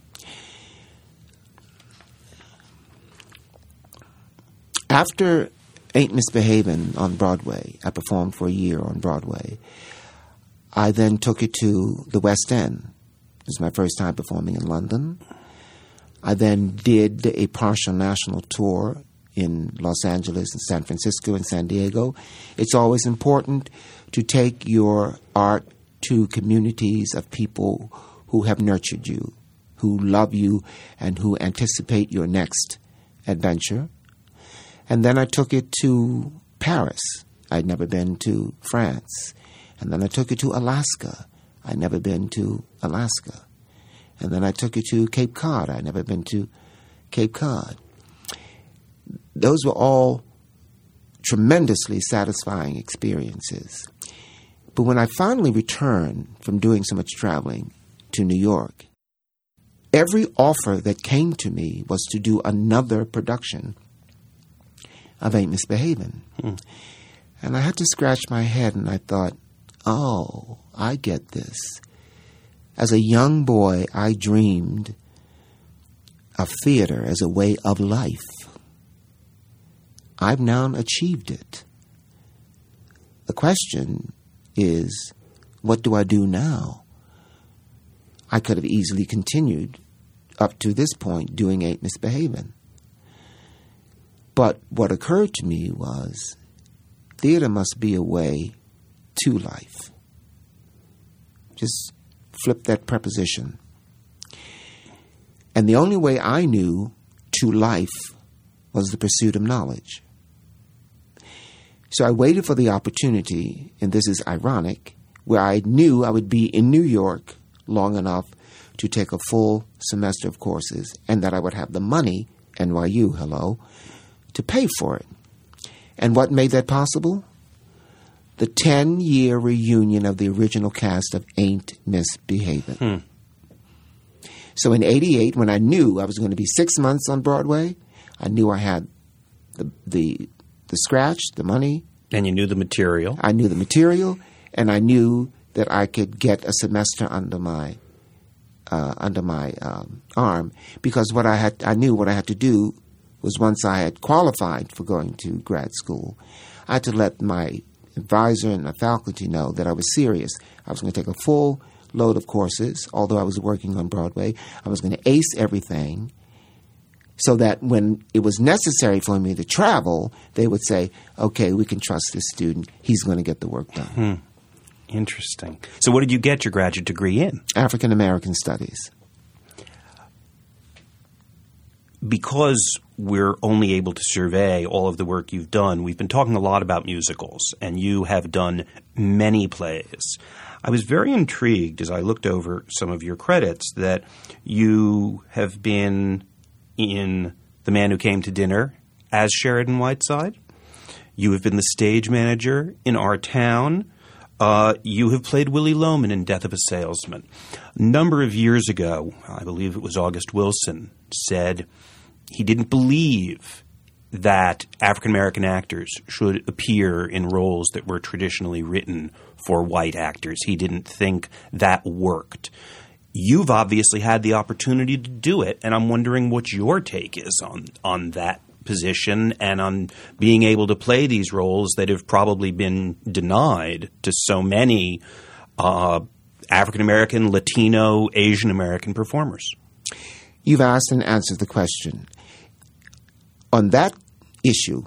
After Ain't Misbehavin' on Broadway, I performed for a year on Broadway. I then took it to the West End. It was my first time performing in London. I then did a partial national tour in Los Angeles and San Francisco and San Diego. It's always important to take your art to communities of people who have nurtured you, who love you, and who anticipate your next adventure And then I took it to Paris. I'd never been to France. And then I took you to Alaska. I'd never been to Alaska. And then I took you to Cape Cod. I'd never been to Cape Cod. Those were all tremendously satisfying experiences. But when I finally returned from doing so much traveling to New York, every offer that came to me was to do another production of Ain't Misbehavin'. Hmm. And I had to scratch my head and I thought, oh, I get this. As a young boy, I dreamed of theater as a way of life. I've now achieved it. The question is, what do I do now? I could have easily continued up to this point doing Ain't Misbehavin'. But what occurred to me was theater must be a way to life. Just flip that preposition. And the only way I knew to life was the pursuit of knowledge. So I waited for the opportunity, and this is ironic, where I knew I would be in New York long enough to take a full semester of courses and that I would have the money, NYU, hello, to pay for it. And what made that possible? The 10 year reunion of the original cast of Ain't Misbehavin'. Hmm. So in 88, when I knew I was going to be six months on Broadway, I knew I had the, the the scratch, the money. And you knew the material. I knew the material, and I knew that I could get a semester under my uh, under my um, arm because what I had I knew what I had to do was once I had qualified for going to grad school, I had to let my advisor and my faculty know that I was serious. I was going to take a full load of courses, although I was working on Broadway. I was going to ace everything, so that when it was necessary for me to travel, they would say, okay, we can trust this student. He's going to get the work done. Hmm. Interesting. So, what did you get your graduate degree in? African American Studies. Because we're only able to survey all of the work you've done, we've been talking a lot about musicals, and you have done many plays. I was very intrigued as I looked over some of your credits that you have been in The Man Who Came to Dinner as Sheridan Whiteside. You have been the stage manager in Our Town. Uh, you have played Willy Loman in Death of a Salesman. A number of years ago, I believe it was August Wilson, said he didn't believe that African American actors should appear in roles that were traditionally written for white actors. He didn't think that worked. You've obviously had the opportunity to do it, and I'm wondering what your take is on on that position and on being able to play these roles that have probably been denied to so many uh, African American, Latino, Asian American performers. You've asked and answered the question. On that issue,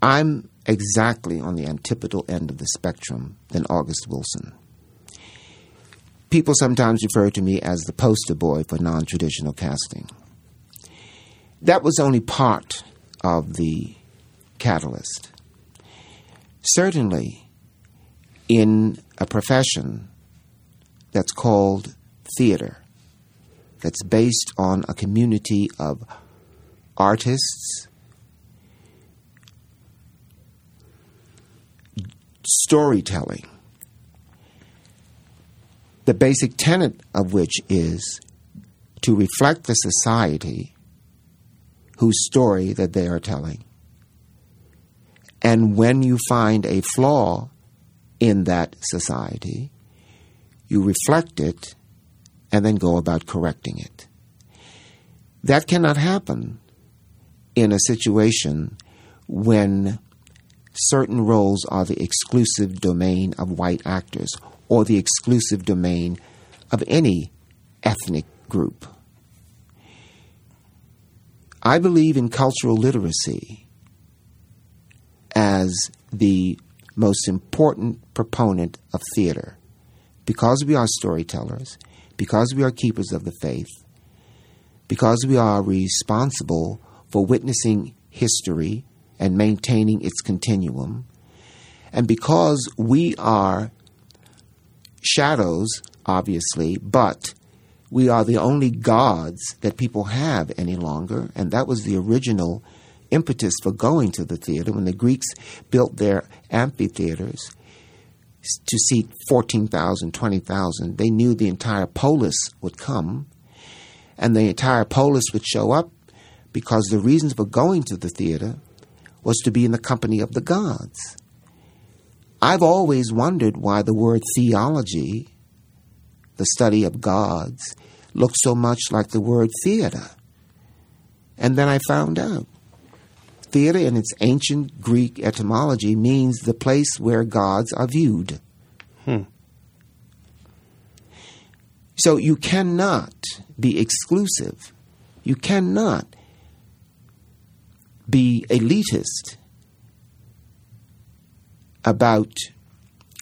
I'm exactly on the antipodal end of the spectrum than August Wilson people sometimes refer to me as the poster boy for non traditional casting. That was only part of the catalyst. Certainly, in a profession that's called theater, that's based on a community of artists, storytelling, the basic tenet of which is to reflect the society whose story that they are telling. And when you find a flaw in that society, you reflect it and then go about correcting it. That cannot happen in a situation when certain roles are the exclusive domain of white actors or the exclusive domain of any ethnic group. I believe in cultural literacy as the most important proponent of theater because we are storytellers, because we are keepers of the faith, because we are responsible for witnessing history and maintaining its continuum. And because we are shadows, obviously, but we are the only gods that people have any longer, and that was the original impetus for going to the theater when the Greeks built their amphitheaters to seat 14,000, 20,000. They knew the entire polis would come, and the entire polis would show up because the reasons for going to the theater was to be in the company of the gods. I've always wondered why the word theology, the study of gods, looked so much like the word theater. And then I found out. Theater, in its ancient Greek etymology, means the place where gods are viewed. Hmm. So you cannot be exclusive. You cannot be elitist about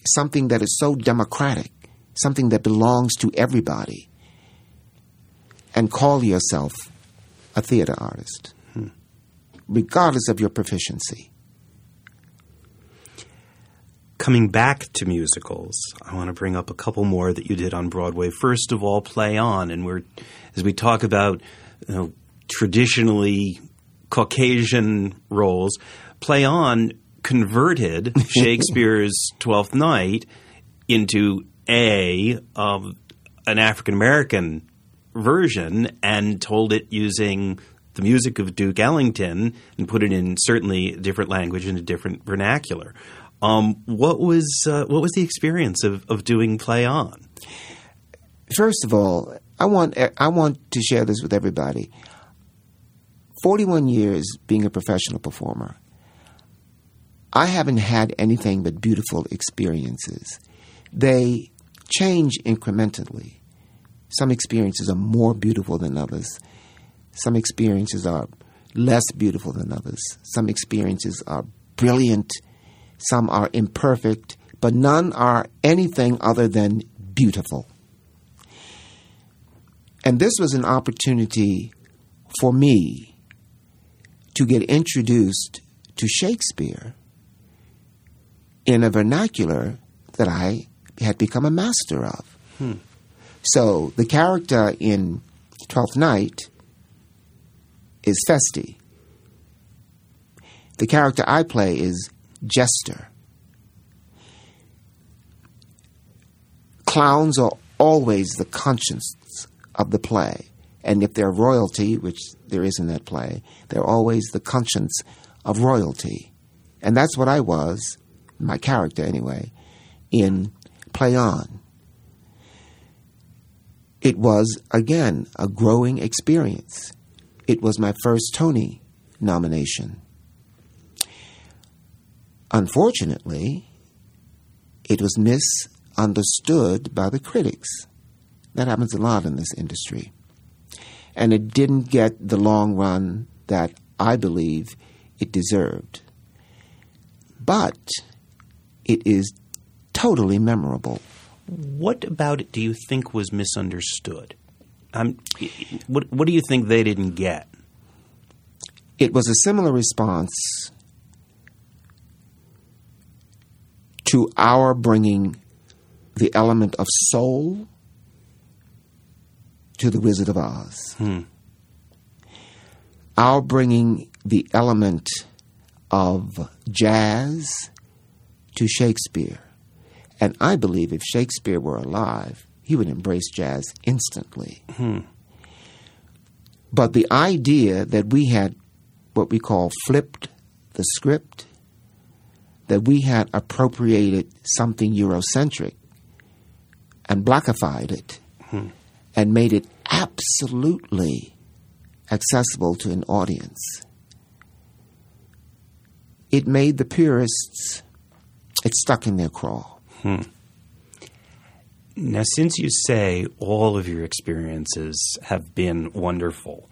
something that is so democratic, something that belongs to everybody, and call yourself a theater artist, hmm. regardless of your proficiency. Coming back to musicals, I want to bring up a couple more that you did on Broadway. First of all, Play On, and we're as we talk about you know, traditionally Caucasian roles, Play On converted [LAUGHS] Shakespeare's Twelfth Night into a um, an African American version and told it using the music of Duke Ellington and put it in certainly a different language and a different vernacular. Um, what was uh, what was the experience of, of doing Play On? First of all, I want I want to share this with everybody. 41 years being a professional performer, I haven't had anything but beautiful experiences. They change incrementally. Some experiences are more beautiful than others. Some experiences are less beautiful than others. Some experiences are brilliant. Some are imperfect, but none are anything other than beautiful. And this was an opportunity for me to get introduced to Shakespeare in a vernacular that I had become a master of. Hmm. So the character in Twelfth Night is Feste. The character I play is Jester. Clowns are always the conscience of the play. And if they're royalty, which there is in that play, they're always the conscience of royalty. And that's what I was, my character anyway, in Play On. It was, again, a growing experience. It was my first Tony nomination. Unfortunately, it was misunderstood by the critics. That happens a lot in this industry and it didn't get the long run that I believe it deserved. But it is totally memorable. What about it do you think was misunderstood? Um, what, what do you think they didn't get? It was a similar response to our bringing the element of soul to The Wizard of Oz. Hmm. Our bringing the element of jazz to Shakespeare. And I believe if Shakespeare were alive, he would embrace jazz instantly. Hmm. But the idea that we had what we call flipped the script, that we had appropriated something Eurocentric and blackified it, hmm and made it absolutely accessible to an audience. It made the purists, it stuck in their craw. Hmm. Now, since you say all of your experiences have been wonderful,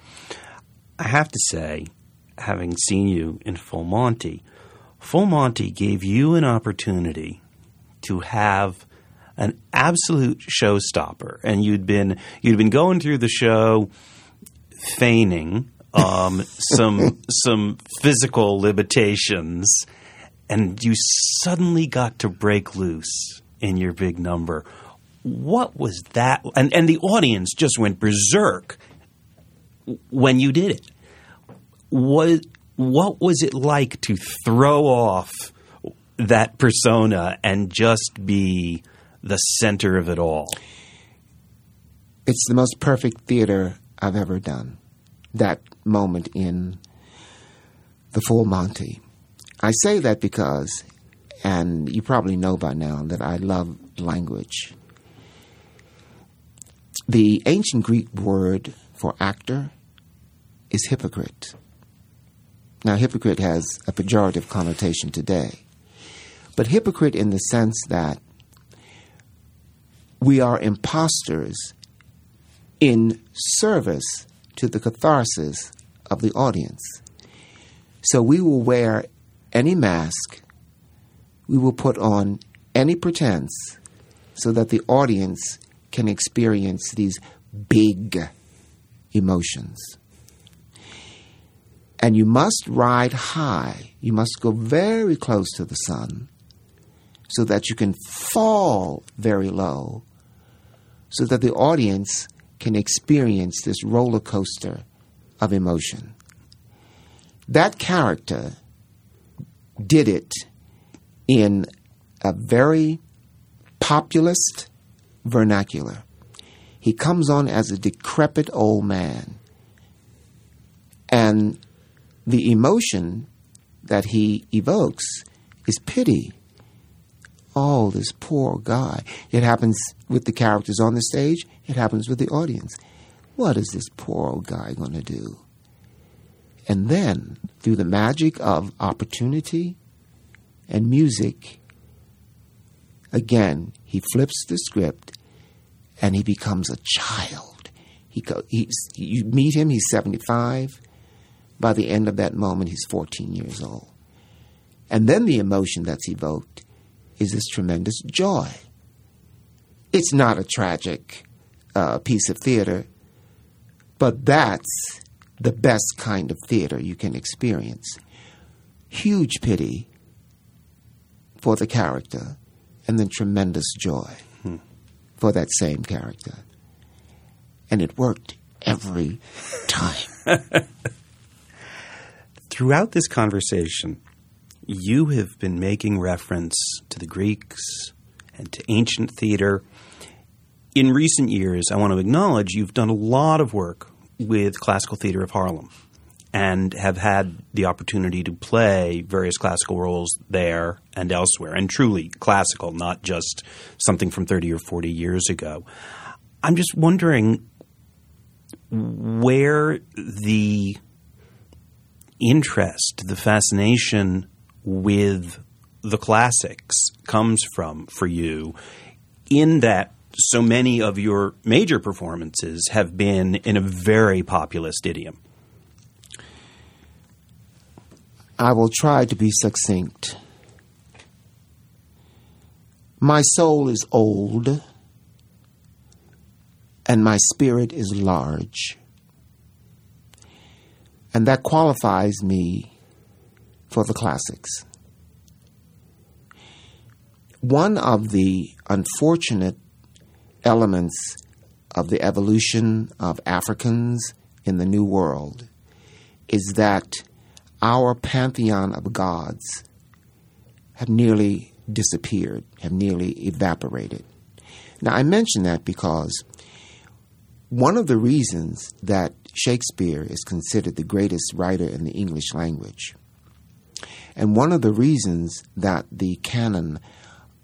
I have to say, having seen you in Full Monty, Full Monty gave you an opportunity to have an absolute showstopper, and you'd been you'd been going through the show feigning um, [LAUGHS] some some physical limitations, and you suddenly got to break loose in your big number. What was that? And and the audience just went berserk when you did it. What what was it like to throw off that persona and just be the center of it all? It's the most perfect theater I've ever done. That moment in the full Monty. I say that because, and you probably know by now, that I love language. The ancient Greek word for actor is hypocrite. Now, hypocrite has a pejorative connotation today, but hypocrite in the sense that we are imposters in service to the catharsis of the audience. So we will wear any mask, we will put on any pretense so that the audience can experience these big emotions. And you must ride high, you must go very close to the sun so that you can fall very low so that the audience can experience this roller coaster of emotion. That character did it in a very populist vernacular. He comes on as a decrepit old man. And the emotion that he evokes is pity. Oh, this poor guy. It happens with the characters on the stage, it happens with the audience. What is this poor old guy going to do? And then, through the magic of opportunity and music, again, he flips the script and he becomes a child. He you meet him, he's 75. By the end of that moment, he's 14 years old. And then the emotion that's evoked is this tremendous joy. It's not a tragic uh, piece of theater, but that's the best kind of theater you can experience. Huge pity for the character, and then tremendous joy hmm. for that same character. And it worked every [LAUGHS] time. Throughout this conversation, you have been making reference to the Greeks and to ancient theater. In recent years, I want to acknowledge you've done a lot of work with Classical Theater of Harlem and have had the opportunity to play various classical roles there and elsewhere, and truly classical, not just something from 30 or 40 years ago. I'm just wondering where the interest, the fascination with the classics comes from for you, in that so many of your major performances have been in a very populist idiom. I will try to be succinct. My soul is old, and my spirit is large. And that qualifies me for the classics. One of the unfortunate elements of the evolution of Africans in the New World is that our pantheon of gods have nearly disappeared, have nearly evaporated. Now, I mention that because one of the reasons that Shakespeare is considered the greatest writer in the English language and one of the reasons that the canon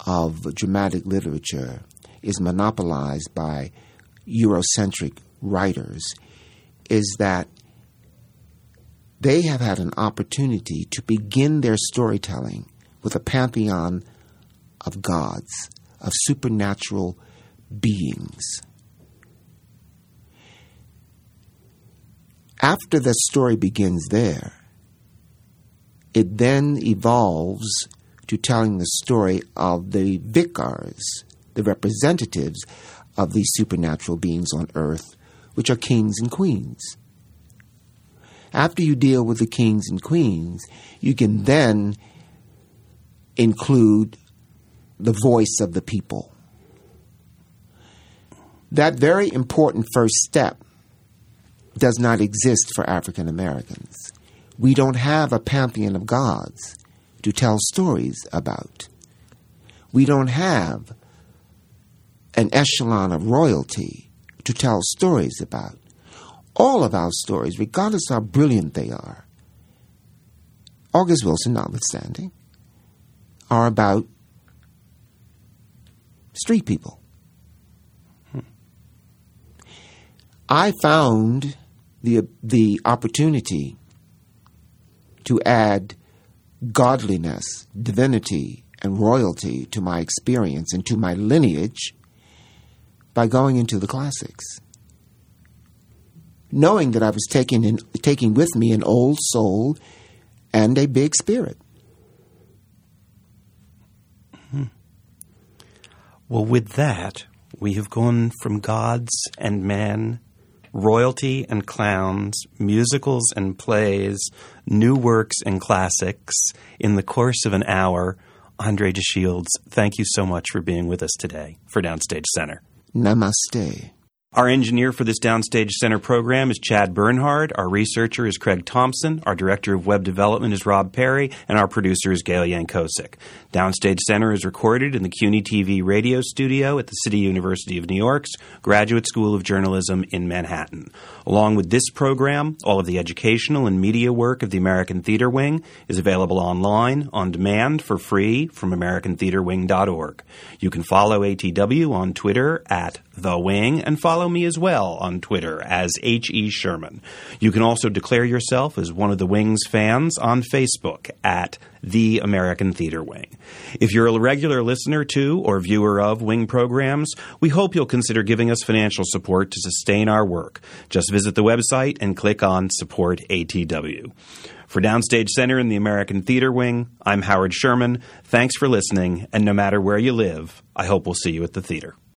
of dramatic literature is monopolized by Eurocentric writers is that they have had an opportunity to begin their storytelling with a pantheon of gods, of supernatural beings. After the story begins there, it then evolves to telling the story of the vicars, the representatives of these supernatural beings on earth, which are kings and queens. After you deal with the kings and queens, you can then include the voice of the people. That very important first step does not exist for African Americans. We don't have a pantheon of gods to tell stories about. We don't have an echelon of royalty to tell stories about. All of our stories, regardless how brilliant they are, August Wilson notwithstanding, are about street people. Hmm. I found the the opportunity to add godliness, divinity, and royalty to my experience and to my lineage by going into the classics. Knowing that I was taking, in, taking with me an old soul and a big spirit. Hmm. Well, with that, we have gone from gods and men royalty and clowns, musicals and plays, new works and classics in the course of an hour. Andre De Shields, thank you so much for being with us today for Downstage Center. Namaste. Our engineer for this Downstage Center program is Chad Bernhard. Our researcher is Craig Thompson. Our director of web development is Rob Perry. And our producer is Gail Yankosik. Downstage Center is recorded in the CUNY TV radio studio at the City University of New York's Graduate School of Journalism in Manhattan. Along with this program, all of the educational and media work of the American Theater Wing is available online, on demand, for free from AmericanTheaterWing.org. You can follow ATW on Twitter at The Wing and follow me as well on Twitter as H.E. Sherman. You can also declare yourself as one of the Wings fans on Facebook at The American Theater Wing. If you're a regular listener to or viewer of Wing programs, we hope you'll consider giving us financial support to sustain our work. Just visit the website and click on Support ATW. For Downstage Center in the American Theater Wing, I'm Howard Sherman. Thanks for listening, and no matter where you live, I hope we'll see you at the theater.